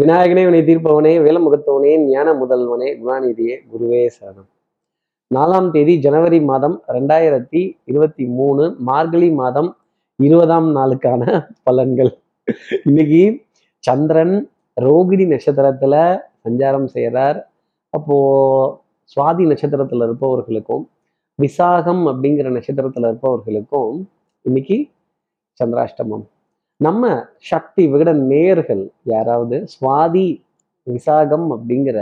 விநாயகனே வினை தீர்ப்பவனே வேலமுகத்தவனே ஞான முதல்வனே குணாநிதியே குருவே சரணம். நாலாம் தேதி ஜனவரி மாதம் ரெண்டாயிரத்தி இருபத்தி மூணு மார்கழி மாதம் இருபதாம் நாளுக்கான பலன்கள். இன்னைக்கு சந்திரன் ரோகிணி நட்சத்திரத்துல சஞ்சாரம் செய்கிறார் அப்போ சுவாதி நட்சத்திரத்துல இருப்பவர்களுக்கும் விசாகம் அப்படிங்கிற நட்சத்திரத்துல இருப்பவர்களுக்கும் இன்னைக்கு சந்திராஷ்டமம். நம்ம சக்தி விகட நேர்கள் யாராவது சுவாதி விசாகம் அப்படிங்கிற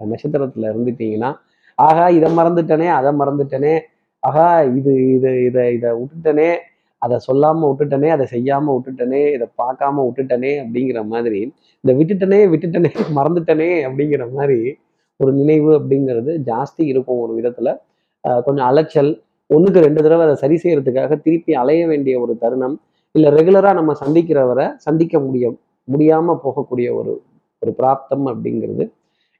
நட்சத்திரத்துல இருந்துட்டீங்கன்னா ஆகா இதை மறந்துட்டனே அதை மறந்துட்டனே ஆகா இது இது இதை இதை விட்டுட்டனே அதை சொல்லாம விட்டுட்டனே அதை செய்யாம விட்டுட்டனே இதை பார்க்காம விட்டுட்டனே அப்படிங்கிற மாதிரி இந்த விட்டுட்டனே விட்டுட்டனே மறந்துட்டனே அப்படிங்கிற மாதிரி ஒரு நினைவு அப்படிங்கிறது ஜாஸ்தி இருக்கும் ஒரு விதத்துல. கொஞ்சம் அலைச்சல் ஒன்றுக்கு ரெண்டு தடவை அதை சரி செய்யறதுக்காக திருப்பி அலைய வேண்டிய ஒரு தருணம் இல்லை ரெகுலராக நம்ம சந்திக்கிறவரை சந்திக்க முடிய முடியாமல் போகக்கூடிய ஒரு ஒரு பிராப்தம் அப்படிங்கிறது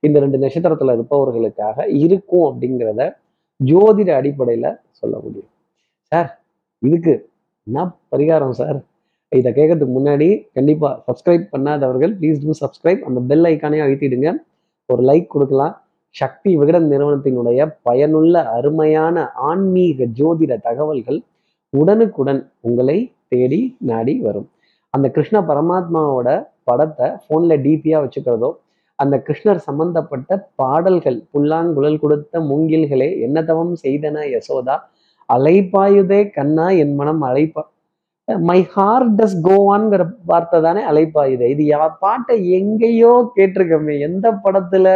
இந்த ரெண்டு நட்சத்திரத்தில் இருப்பவர்களுக்காக இருக்கும் அப்படிங்கிறத ஜோதிட அடிப்படையில் சொல்ல முடியும். சார் இதுக்கு என்ன பரிகாரம் சார்? இதை கேட்கறதுக்கு முன்னாடி கண்டிப்பாக சப்ஸ்கிரைப் பண்ணாதவர்கள் ப்ளீஸ் டூ சப்ஸ்கிரைப் அந்த பெல் ஐக்கானே அழுத்திடுங்க. ஒரு லைக் கொடுக்கலாம். சக்தி விகடன் நிறுவனத்தினுடைய பயனுள்ள அருமையான ஆன்மீக ஜோதிட தகவல்கள் உடனுக்குடன் உங்களை தேடி நாடி வரும். அந்த கிருஷ்ண பரமாத்மாவோட படத்தை ஃபோனில் டிபியாக வச்சுக்கிறதோ அந்த கிருஷ்ணர் சம்பந்தப்பட்ட பாடல்கள் புல்லாங்குழல் கொடுத்த மூங்கில்களே என்ன தவம் செய்தன யசோதா? அலைப்பாயுதே கண்ணா என் மனம் அழைப்பா மை ஹார்ட் டஸ் கோவான்ங்கிற வார்த்தை தானே அலைப்பாயுதே இது யா பாட்டை எங்கேயோ கேட்டிருக்கோமே எந்த படத்துல?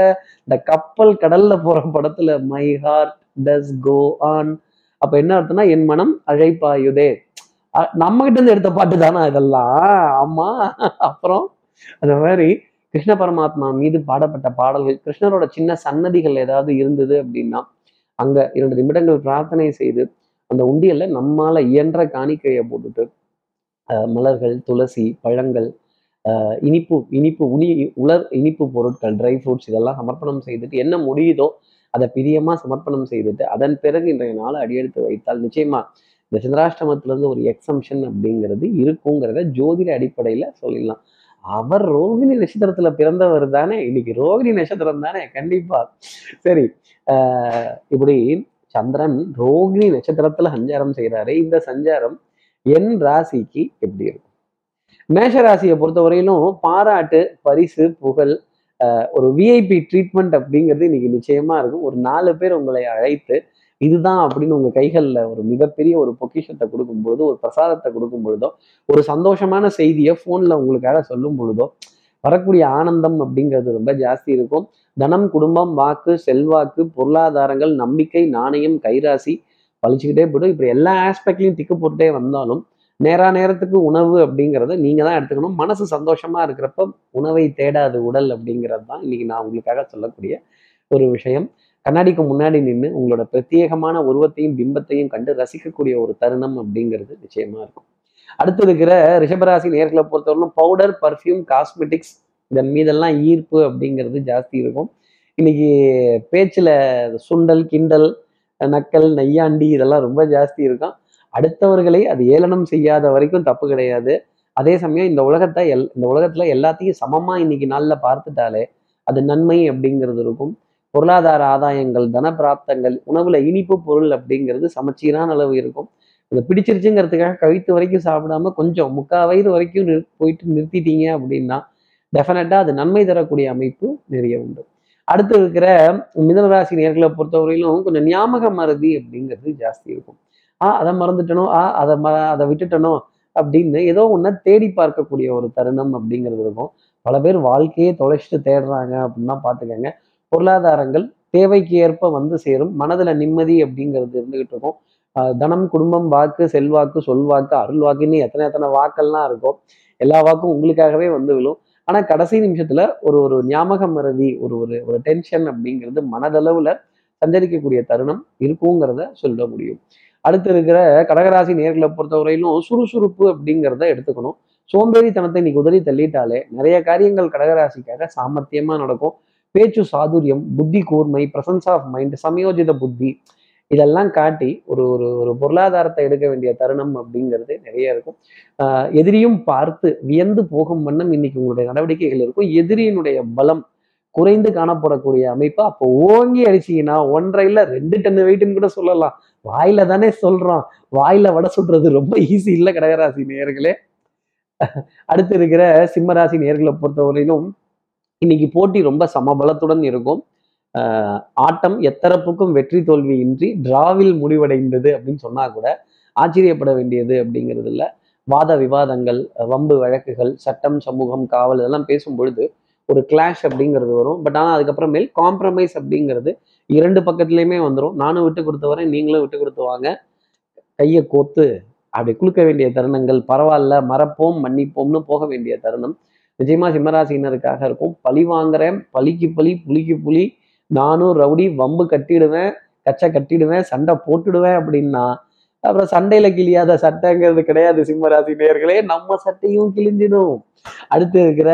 இந்த கப்பல் கடல்ல போற படத்துல my heart does go on அப்ப என்ன அர்த்தம்னா என் மனம் அழைப்பாயுதே நம்ம கிட்ட இருந்து எடுத்த பாட்டு தானே இதெல்லாம்? ஆமா அப்புறம் அந்த மாதிரி கிருஷ்ண பரமாத்மா மீது பாடப்பட்ட பாடல்கள் கிருஷ்ணரோட சின்ன சன்னதிகள் ஏதாவது இருந்தது அப்படின்னா அங்க இரண்டு நிமிடங்கள் பிரார்த்தனை செய்து அந்த உண்டியல்ல நம்மால இயன்ற காணிக்கையை போட்டுட்டு மலர்கள் துளசி பழங்கள் இனிப்பு இனிப்பு உனி உலர் இனிப்பு பொருட்கள் ட்ரை ஃப்ரூட்ஸ் இதெல்லாம் சமர்ப்பணம் செய்துட்டு என்ன முடியுதோ அதை பிரியமா சமர்ப்பணம் செய்துட்டு அதன் பிறகு இன்றைய நாளை அடியெடுத்து வைத்தால் நிச்சயமா இந்த சந்திராஷ்டமத்திலேருந்து ஒரு எக்ஸம்ஷன் அப்படிங்கிறது இருக்குங்கிறத ஜோதிட அடிப்படையில் சொல்லிடலாம். அவர் ரோகிணி நட்சத்திரத்துல பிறந்தவர் தானே. இன்னைக்கு ரோகிணி நட்சத்திரம் தானே. கண்டிப்பா. சரி இப்படி சந்திரன் ரோகிணி நட்சத்திரத்துல சஞ்சாரம் செய்கிறாரு இந்த சஞ்சாரம் என் ராசிக்கு எப்படி இருக்கும்? மேஷ ராசியை பொறுத்தவரையிலும் பாராட்டு பரிசு புகழ் ஒரு விஐபி ட்ரீட்மெண்ட் அப்படிங்கிறது இன்னைக்கு நிச்சயமா இருக்கும். ஒரு நாலு பேர் உங்களை அழைத்து இதுதான் அப்படின்னு உங்க கைகளில் ஒரு மிகப்பெரிய ஒரு பொக்கிஷத்தை கொடுக்கும் பொழுதோ ஒரு பிரசாதத்தை கொடுக்கும் பொழுதோ ஒரு சந்தோஷமான செய்தியை ஃபோனில் உங்களுக்காக சொல்லும் பொழுதோ வரக்கூடிய ஆனந்தம் அப்படிங்கிறது ரொம்ப ஜாஸ்தி இருக்கும். தனம் குடும்பம் வாக்கு செல்வாக்கு பொருளாதாரங்கள் நம்பிக்கை நாணயம் கைராசி பழிச்சுக்கிட்டே போய்டும். இப்படி எல்லா ஆஸ்பெக்ட்லையும் திக்கு போட்டுட்டே வந்தாலும் நேரா நேரத்துக்கு உணவு அப்படிங்கிறத நீங்க தான் எடுத்துக்கணும். மனசு சந்தோஷமா இருக்கிறப்ப உணவை தேடாது உடல் அப்படிங்கிறது தான் இன்னைக்கு நான் உங்களுக்காக சொல்லக்கூடிய ஒரு விஷயம். கண்ணாடிக்கு முன்னாடி நின்று உங்களோட பிரத்யேகமான உருவத்தையும் பிம்பத்தையும் கண்டு ரசிக்கக்கூடிய ஒரு தருணம் அப்படிங்கிறது நிச்சயமா இருக்கும். அடுத்து இருக்கிற ரிஷபராசி நேர்களை பொறுத்தவரைக்கும் பவுடர் பர்ஃப்யூம் காஸ்மெட்டிக்ஸ் இதன் மீதெல்லாம் ஈர்ப்பு அப்படிங்கிறது ஜாஸ்தி இருக்கும். இன்னைக்கு பேச்சில் சுண்டல் கிண்டல் நக்கல் நையாண்டி இதெல்லாம் ரொம்ப ஜாஸ்தி இருக்கும். அடுத்தவர்களை அது ஏளனம் செய்யாத வரைக்கும் தப்பு கிடையாது. அதே சமயம் இந்த உலகத்தை எல் இந்த உலகத்தில் எல்லாத்தையும் சமமாக இன்னைக்கு நாளில் பார்த்துட்டாலே அது நன்மை அப்படிங்கிறது இருக்கும். பொருளாதார ஆதாயங்கள் தன பிராப்தங்கள் உணவுல இனிப்பு பொருள் அப்படிங்கிறது சமச்சீரான அளவு இருக்கும். இதை பிடிச்சிருச்சுங்கிறதுக்காக கழித்து வரைக்கும் சாப்பிடாம கொஞ்சம் முக்கால் வயது வரைக்கும் நிறு போயிட்டு நிறுத்திட்டீங்க அப்படின்னா டெஃபினட்டா அது நன்மை தரக்கூடிய அமைப்பு நிறைய உண்டு. அடுத்து இருக்கிற மிதனராசி நேர்களை பொறுத்தவரையிலும் கொஞ்சம் ஞாபக மருதி அப்படிங்கிறது ஜாஸ்தி இருக்கும். ஆ அதை மறந்துட்டனோ ஆ அதை ம அதை விட்டுட்டனோ அப்படின்னு ஏதோ ஒன்றை தேடி பார்க்கக்கூடிய ஒரு தருணம் அப்படிங்கிறது இருக்கும். பல பேர் வாழ்க்கையே தொலைச்சிட்டு தேடுறாங்க அப்படின்னா பார்த்துக்கங்க. பொருளாதாரங்கள் தேவைக்கு ஏற்ப வந்து சேரும். மனதுல நிம்மதி அப்படிங்கிறது இருந்துகிட்டு இருக்கும். தனம் குடும்பம் வாக்கு செல்வாக்கு சொல்வாக்கு அருள் வாக்குன்னு எத்தனை எத்தனை வாக்கெல்லாம் இருக்கும் எல்லா வாக்கும் உங்களுக்காகவே வந்து விழும். ஆனா கடைசி நிமிஷத்துல ஒரு ஒரு ஞாபக மறதி ஒரு ஒரு ஒரு டென்ஷன் அப்படிங்கிறது மனதளவுல சஞ்சரிக்கக்கூடிய தருணம் இருக்குங்கிறத சொல்ல முடியும். அடுத்து இருக்கிற கடகராசி நேர்களை பொறுத்தவரையிலும் சுறுசுறுப்பு அப்படிங்கிறத எடுத்துக்கணும். சோம்பேறித்தனத்தை இன்னைக்கு உதறி தள்ளிட்டாலே நிறைய காரியங்கள் கடகராசிக்காக சாமர்த்தியமா நடக்கும். பேச்சு சாதுரியம் புத்தி கூர்மை பிரசன்ஸ் ஆஃப் மைண்ட் சமயோஜித புத்தி இதெல்லாம் காட்டி ஒரு ஒரு ஒரு பொருளாதாரத்தை எடுக்க வேண்டிய தருணம் அப்படிங்கிறது நிறைய இருக்கும். ஆஹ் எதிரியும் பார்த்து வியந்து போகும் வண்ணம் இன்னைக்கு உங்களுடைய நடவடிக்கைகள் இருக்கும். எதிரியினுடைய பலம் குறைந்து காணப்படக்கூடிய அமைப்பு அப்போ ஓங்கி அடிச்சிங்கன்னா ஒன்றையில் ரெண்டு டன் வெயிட்டுன்னு கூட சொல்லலாம். வாயில தானே சொல்றோம். வாயில வடை சுடுறது ரொம்ப ஈஸி இல்லை கடகராசி நேர்களே அடுத்து இருக்கிற சிம்மராசி நேர்களை பொறுத்தவரையிலும் இன்னைக்கு போட்டி ரொம்ப சமபலத்துடன் இருக்கும். ஆஹ் ஆட்டம் எத்தரப்புக்கும் வெற்றி தோல்வியின்றி டிராவில் முடிவடைந்தது அப்படின்னு சொன்னா கூட ஆச்சரியப்பட வேண்டியது அப்படிங்கிறது இல்லை வாத விவாதங்கள் வம்பு வழக்குகள் சட்டம் சமூகம் காவல் இதெல்லாம் பேசும் பொழுது ஒரு கிளாஷ் அப்படிங்கிறது வரும். பட் ஆனால் அதுக்கப்புறமேல் காம்ப்ரமைஸ் அப்படிங்கிறது இரண்டு பக்கத்துலையுமே வந்துடும் நானும் விட்டு கொடுத்தவரை நீங்களும் விட்டு கொடுத்து வாங்க. கையை கோத்து அப்படி குலுக்க வேண்டிய தருணங்கள் பரவாயில்ல மறப்போம் மன்னிப்போம்னு போக வேண்டிய தருணம். நிச்சயமா சிம்மராசினருக்காக இருக்கும். பழி வாங்குறேன் பழிக்கு பழி புலிக்கு புலி நானும் ரவுடி வம்பு கட்டிடுவேன் கச்சை கட்டிடுவேன் சண்டை போட்டுடுவேன் அப்படின்னா அப்புறம் சண்டையில கிழியாத சட்டைங்கிறது கிடையாது சிம்மராசி நேர்களே நம்ம சட்டையும் கிழிஞ்சிடும். அடுத்து இருக்கிற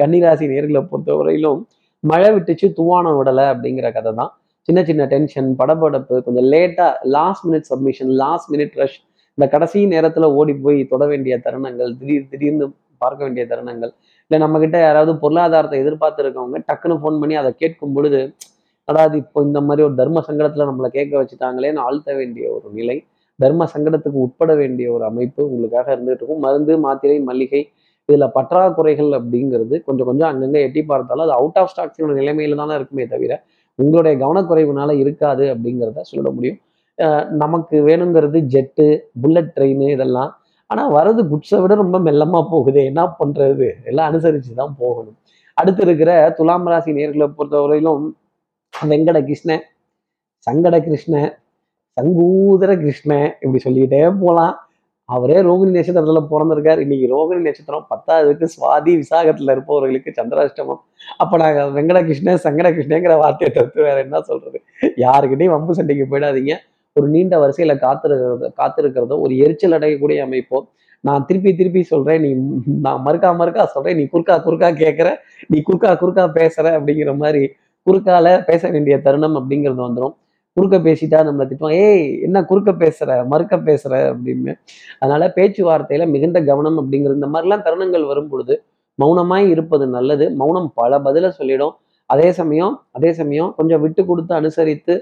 கன்னிராசி நேர்களை பொறுத்தவரையிலும் மழை விட்டுச்சு துவானம் விடலை அப்படிங்கிற கதை தான். சின்ன சின்ன டென்ஷன் படபடப்பு கொஞ்சம் லேட்டா last minute submission last minute rush இந்த கடைசி நேரத்துல ஓடி போய் தொட வேண்டிய தருணங்கள் திடீர் திடீர்னு பார்க்க வேண்டிய தருணங்கள். இல்லை நம்ம கிட்ட யாராவது பொருளாதாரத்தை எதிர்பார்த்து இருக்கவங்க டக்குன்னு ஃபோன் பண்ணி அதை கேட்கும் பொழுது அதாவது இப்போ இந்த மாதிரி ஒரு தர்ம சங்கடத்துல நம்மளை கேட்க வச்சுட்டாங்களேன்னு ஆழ்த்த வேண்டிய ஒரு நிலை. தர்ம சங்கடத்துக்கு உட்பட வேண்டிய ஒரு அமைப்பு உங்களுக்காக இருந்துட்டு இருக்கும். மருந்து மாத்திரை மல்லிகை இதில் பற்றாக்குறைகள் அப்படிங்கிறது கொஞ்சம் கொஞ்சம் அங்கங்கே எட்டி பார்த்தாலும் அது அவுட் ஆஃப் ஸ்டாக்ஸோட நிலைமையில தானே இருக்குமே தவிர உங்களுடைய கவனக்குறைவுனால இருக்காது அப்படிங்கிறத சொல்ல முடியும். நமக்கு வேணுங்கிறது ஜெட்டு புல்லட் ட்ரெயின் இதெல்லாம் ஆனால் வரது குட்ஸை விட ரொம்ப மெல்லமாக போகுது. என்ன பண்ணுறது எல்லாம் அனுசரித்து தான் போகணும். அடுத்து இருக்கிற துலாம் ராசி நேர்களை பொறுத்தவரையிலும் வெங்கட கிருஷ்ண சங்கட கிருஷ்ணன் சங்கூதர கிருஷ்ண இப்படி சொல்லிக்கிட்டே போகலாம் அவரே ரோகிணி நட்சத்திரத்தில் பிறந்திருக்கார். இன்னைக்கு ரோகிணி நட்சத்திரம் பத்தாவதுக்கு சுவாதி விசாகத்தில் இருப்பவர்களுக்கு சந்திராஷ்டமம். அப்போ நாங்கள் வெங்கடகிருஷ்ணன் சங்கடகிருஷ்ணங்கிற வார்த்தையை தவிர்த்து வேற என்ன சொல்றது? யாருக்கிட்டையும் வம்பு சண்டைக்கு போயிடாதீங்க. ஒரு நீண்ட வரிசையில காத்திருக்கிறத காத்திருக்கிறதோ ஒரு எரிச்சல் அடையக்கூடிய அமைப்போ நான் திருப்பி திருப்பி சொல்றேன் நீ நான் மறுக்கா மறுக்கா சொல்றேன் நீ குறுக்கா குறுக்கா கேட்குற நீ குறுக்கா குறுக்கா பேசுற அப்படிங்கிற மாதிரி குறுக்கால பேச வேண்டிய தருணம் அப்படிங்கிறது வந்துடும் குறுக்க பேசிட்டா நம்மளை திட்டுவாங்க ஏய் என்ன குறுக்க பேசுற மறுக்க பேசுற? அப்படின்னு. அதனால பேச்சுவார்த்தையில மிகுந்த கவனம் அப்படிங்கிறது இந்த மாதிரிலாம் தருணங்கள் வரும் பொழுது மௌனமாய் இருப்பது நல்லது. மௌனம் பல பதில சொல்லிடும். அதே சமயம் அதே சமயம் கொஞ்சம் விட்டு கொடுத்து அனுசரித்து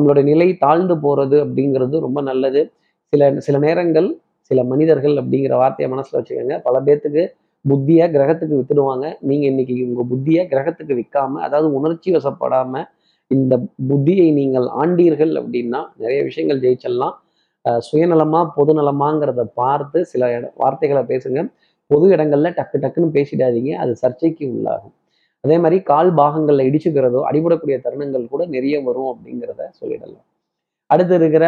நம்மளுடைய நிலை தாழ்ந்து போறது அப்படிங்கிறது ரொம்ப நல்லது. சில சில நேரங்கள் சில மனிதர்கள் அப்படிங்கிற வார்த்தையை மனசுல வச்சுக்கோங்க. பல பேர்த்துக்கு புத்தியை கிரகத்துக்கு வித்துடுவாங்க. நீங்க இன்னைக்கு உங்க புத்தியை கிரகத்துக்கு விற்காம அதாவது உணர்ச்சி வசப்படாம இந்த புத்தியை நீங்கள் ஆண்டீர்கள் அப்படின்னா நிறைய விஷயங்கள் ஜெயிச்சிடலாம். சுயநலமா சுயநலமா பொதுநலமாங்கிறத பார்த்து சில இட- வார்த்தைகளை பேசுங்க. பொது இடங்கள்ல டக்கு டக்குன்னு பேசிடாதீங்க. அது சர்ச்சைக்கு உள்ளாகும். அதே மாதிரி கால் பாகங்களில் இடிச்சுக்கிறதோ அடிபடக்கூடிய தருணங்கள் கூட நிறைய வரும் அப்படிங்கிறத சொல்லிடலாம். அடுத்து இருக்கிற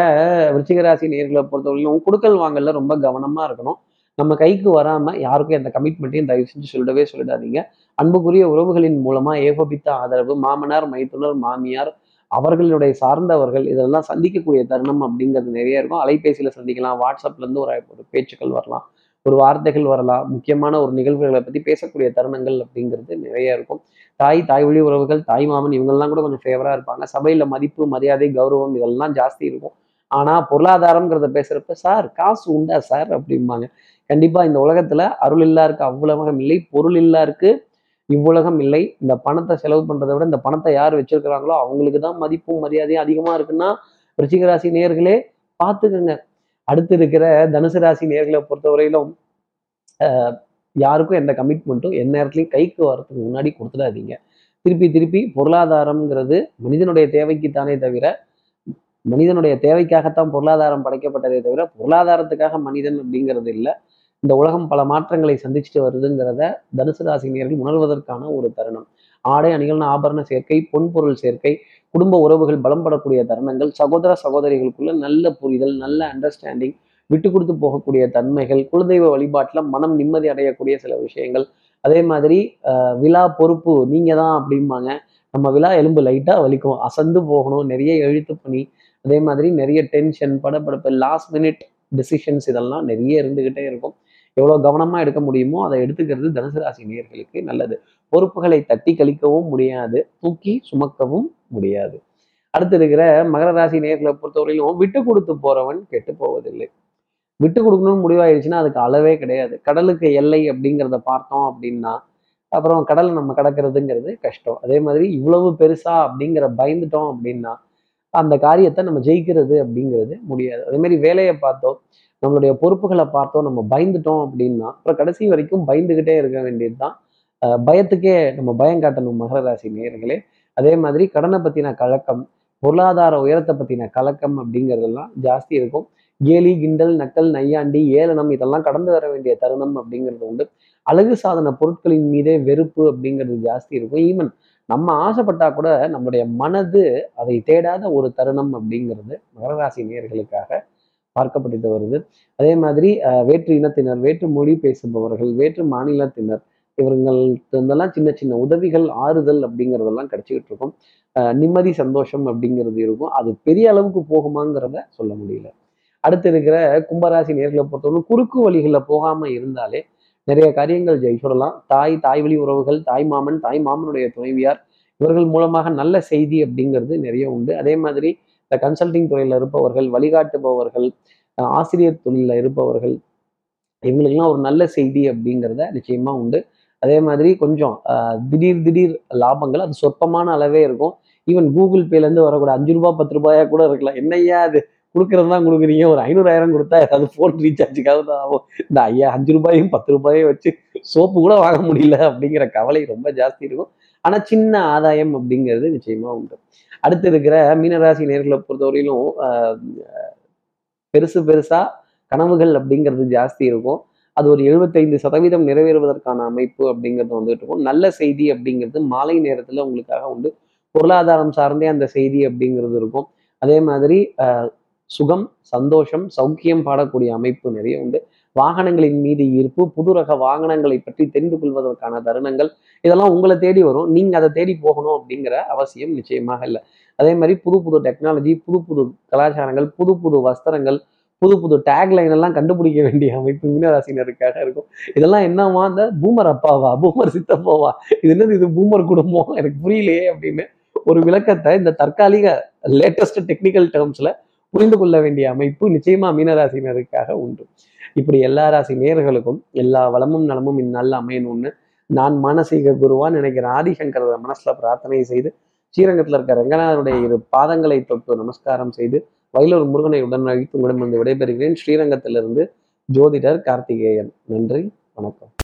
விருச்சிகராசி நேர்களை பொறுத்தவரையிலும் கொடுக்கல் வாங்கல ரொம்ப கவனமாக இருக்கணும். நம்ம கைக்கு வராமல் யாருக்கும் எந்த கமிட்மெண்ட்டையும் தயவு செஞ்சு சொல்லிடவே சொல்லிடாதீங்க. அன்புக்குரிய உறவுகளின் மூலமாக ஏகோபித்த ஆதரவு மாமனார் மைத்துனர் மாமியார் அவர்களுடைய சார்ந்தவர்கள் இதெல்லாம் சந்திக்கக்கூடிய தருணம் அப்படிங்கிறது நிறைய இருக்கும். அலைபேசியில் சந்திக்கலாம் வாட்ஸ்அப்லேருந்து ஒரு ஒரு பேச்சுக்கள் வரலாம். ஒரு வார்த்தைகள் வரலாம் முக்கியமான ஒரு நிகழ்வுகளை பற்றி பேசக்கூடிய தருணங்கள் அப்படிங்கிறது நிறைய இருக்கும். தாய் தாய் வழி உறவுகள் தாய் மாமன் இவங்கெல்லாம் கூட கொஞ்சம் ஃபேவராக இருப்பாங்க. சபையில் மதிப்பு மரியாதை கௌரவம் இதெல்லாம் ஜாஸ்தி இருக்கும். ஆனால் பொருளாதாரம்ங்கிறத பேசுகிறப்ப சார் காசு உண்டா சார்? அப்படிம்பாங்க. கண்டிப்பாக இந்த உலகத்தில் அருள் இல்லாருக்கு அவ்வுலகம் இல்லை பொருள் இல்லாருக்கு இவ்வுலகம் இல்லை. இந்த பணத்தை செலவு பண்ணுறத விட இந்த பணத்தை யார் வச்சிருக்கிறாங்களோ அவங்களுக்கு தான் மதிப்பும் மரியாதையும் அதிகமாக இருக்குன்னா ரிச்சிகராசி நேர்களே பார்த்துக்கோங்க அடுத்து இருக்கிற தனுசு ராசி நேர்களை பொறுத்தவரையிலும் யாருக்கும் எந்த கமிட்மெண்ட்டும் எந்த நேரத்துலையும் கைக்கு வரத்துக்கு முன்னாடி கொடுத்துடாதீங்க. திருப்பி திருப்பி பொருளாதாரம்ங்கிறது மனிதனுடைய தேவைக்குத்தானே தவிர மனிதனுடைய தேவைக்காகத்தான் பொருளாதாரம் படைக்கப்பட்டதே தவிர பொருளாதாரத்துக்காக மனிதன் அப்படிங்கிறது இல்லை. இந்த உலகம் பல மாற்றங்களை சந்திச்சுட்டு வருதுங்கிறத தனுசு ராசினியர்கள் உணர்வதற்கான ஒரு தருணம். ஆடை அணிகள்ன ஆபரண சேர்க்கை பொன்பொருள் சேர்க்கை குடும்ப உறவுகள் பலம்படக்கூடிய தருணங்கள் சகோதர சகோதரிகளுக்குள்ள நல்ல புரிதல் நல்ல அண்டர்ஸ்டாண்டிங் விட்டு கொடுத்து போகக்கூடிய தன்மைகள் குலதெய்வ வழிபாட்டில் மனம் நிம்மதி அடையக்கூடிய சில விஷயங்கள். அதே மாதிரி விழா பொறுப்பு நீங்கள் தான் அப்படிம்பாங்க. நம்ம விழா எலும்பு லைட்டாக வலிக்கும். அசந்து போகணும் நிறைய எழுத்து பணி அதே மாதிரி நிறைய டென்ஷன் படபடப்பு லாஸ்ட் மினிட் டிசிஷன்ஸ் இதெல்லாம் நிறைய இருந்துகிட்டே இருக்கும். எவ்வளோ கவனமாக எடுக்க முடியுமோ அதை எடுத்துக்கிறது தனுசு ராசி நேயர்களுக்கு நல்லது. பொறுப்புகளை தட்டி கழிக்கவும் முடியாது தூக்கி சுமக்கவும் முடியாது. அடுத்து இருக்கிற மகர ராசி நேர்களை பொறுத்தவரையிலும் விட்டு கொடுத்து போறவன் கெட்டு போவதில்லை. விட்டு கொடுக்கணும்னு முடிவாயிடுச்சுன்னா அதுக்கு அளவே கிடையாது. கடலுக்கு எல்லை அப்படிங்கிறத பார்த்தோம் அப்படின்னா அப்புறம் கடலை நம்ம கடக்கிறதுங்கிறது கஷ்டம். அதே மாதிரி இவ்வளவு பெருசா அப்படிங்கிற பயந்துட்டோம் அப்படின்னா அந்த காரியத்தை நம்ம ஜெயிக்கிறது அப்படிங்கிறது முடியாது. அதே மாதிரி வேலையை பார்த்தோம் நம்மளுடைய பொறுப்புகளை பார்த்தோம் நம்ம பயந்துட்டோம் அப்படின்னா அப்புறம் கடைசி வரைக்கும் பயந்துகிட்டே இருக்க வேண்டியது தான் பயத்துக்கே நம்ம பயம் காட்டணும் மகர ராசி நேர்களே அதே மாதிரி கடனை பத்தின கலக்கம் பொருளாதார உயரத்தை பத்தின கலக்கம் அப்படிங்கிறதெல்லாம் ஜாஸ்தி இருக்கும். கேலி கிண்டல் நக்கல் நையாண்டி ஏளனம் இதெல்லாம் கடந்து வர வேண்டிய தருணம் அப்படிங்கிறது உண்டு. அழகு சாதன பொருட்களின் மீதே வெறுப்பு அப்படிங்கிறது ஜாஸ்தி இருக்கும். ஈவன் நம்ம ஆசைப்பட்டா கூட நம்முடைய மனது அதை தேடாத ஒரு தருணம் அப்படிங்கிறது மகராசி நேர்களுக்காக பார்க்கப்பட்டு வருது. அதே மாதிரி வேற்று இனத்தினர் வேற்று மொழி பேசுபவர்கள் வேற்று மாநிலத்தினர் இவர்கள்ட்டெல்லாம் சின்ன சின்ன உதவிகள் ஆறுதல் அப்படிங்கிறதெல்லாம் கிடைச்சிக்கிட்டு இருக்கும். நிம்மதி சந்தோஷம் அப்படிங்கிறது இருக்கும். அது பெரிய அளவுக்கு போகுமாங்கிறத சொல்ல முடியல. அடுத்து இருக்கிற கும்பராசி நேர்களை பொறுத்தவரை குறுக்கு வழிகளில் போகாமல் இருந்தாலே நிறைய காரியங்கள் ஜெயிச்சுடலாம். தாய் தாய் வழி உறவுகள் தாய் மாமன் தாய் மாமனுடைய துணைவியார் இவர்கள் மூலமாக நல்ல செய்தி அப்படிங்கிறது நிறைய உண்டு. அதே மாதிரி இந்த கன்சல்டிங் துறையில் இருப்பவர்கள் வழிகாட்டுபவர்கள் ஆசிரியர் தொழிலில் இருப்பவர்கள் இவங்களுக்கெல்லாம் ஒரு நல்ல செய்தி அப்படிங்கிறத நிச்சயமா உண்டு. அதே மாதிரி கொஞ்சம் திடீர் திடீர் லாபங்கள் அது சொற்பமான அளவே இருக்கும். ஈவன் கூகுள் பேலேருந்து வரக்கூடிய அஞ்சு ரூபாய் பத்து ரூபாயா கூட இருக்கலாம். என்னையா அது? கொடுக்கறது தான் கொடுக்குறீங்க. ஒரு ஐநூறாயிரம் கொடுத்தா ஏதாவது ஃபோன் ரீசார்ஜுக்காக தான் ஆகும். இந்த ஐயா அஞ்சு ரூபாயும் பத்து ரூபாயும் வச்சு சோப்பு கூட வாங்க முடியல அப்படிங்கிற கவலை ரொம்ப ஜாஸ்தி இருக்கும். ஆனால் சின்ன ஆதாயம் அப்படிங்கிறது நிச்சயமாக உண்டு. அடுத்து இருக்கிற மீனராசி நேர்களை பொறுத்தவரையிலும் பெருசு பெருசா கனவுகள் அப்படிங்கிறது ஜாஸ்தி இருக்கும். அது ஒரு எழுபத்தைந்து சதவீதம் நிறைவேறுவதற்கான அமைப்பு அப்படிங்கிறது வந்துட்டு இருக்கும். நல்ல செய்தி அப்படிங்கிறது மாலை நேரத்தில் உங்களுக்காக உண்டு. பொருளாதாரம் சார்ந்தே அந்த செய்தி அப்படிங்கிறது இருக்கும். அதே மாதிரி சுகம் சந்தோஷம் சௌக்கியம் பாடக்கூடிய அமைப்பு நிறைய உண்டு. வாகனங்களின் மீது ஈர்ப்பு புது ரக வாகனங்களை பற்றி தெரிந்து கொள்வதற்கான தருணங்கள் இதெல்லாம் உங்களை தேடி வரும். நீங்க அதை தேடி போகணும் அப்படிங்கிற அவசியம் நிச்சயமாக இல்லை. அதே மாதிரி புது புது டெக்னாலஜி புது புது கலாச்சாரங்கள் புது புது வஸ்திரங்கள் புது புது டேக்லைன் எல்லாம் கண்டுபிடிக்க வேண்டிய அமைப்பு மீனராசினருக்காக இருக்கும். இதெல்லாம் என்னவா இந்த பூமர் அப்பாவா? பூமர் சித்தப்பாவா? இது என்னது? இது பூமர் குடும்பம்? எனக்கு புரியலையே அப்படின்னு ஒரு விளக்கத்தை இந்த தற்காலிக லேட்டஸ்ட் டெக்னிக்கல் டேர்ம்ஸ்ல புரிந்து கொள்ள வேண்டிய அமைப்பு நிச்சயமா மீனராசினருக்காக உண்டு. இப்படி எல்லா ராசி நேர்களுக்கும் எல்லா வளமும் நலமும் இந்நல்ல அமையணும்னு நான் மானசீக குருவான்னு நினைக்கிறேன். ஆதிசங்கர மனசுல பிரார்த்தனை செய்து ஸ்ரீரங்கத்தில் இருக்க ரங்கநாதனுடைய இரு பாதங்களை தொட்டு நமஸ்காரம் செய்து வயலூர் முருகனை உடன் அழைத்து உங்களிடம் வந்து விடைபெறுகிறேன். ஸ்ரீரங்கத்திலிருந்து ஜோதிடர் கார்த்திகேயன். நன்றி வணக்கம்.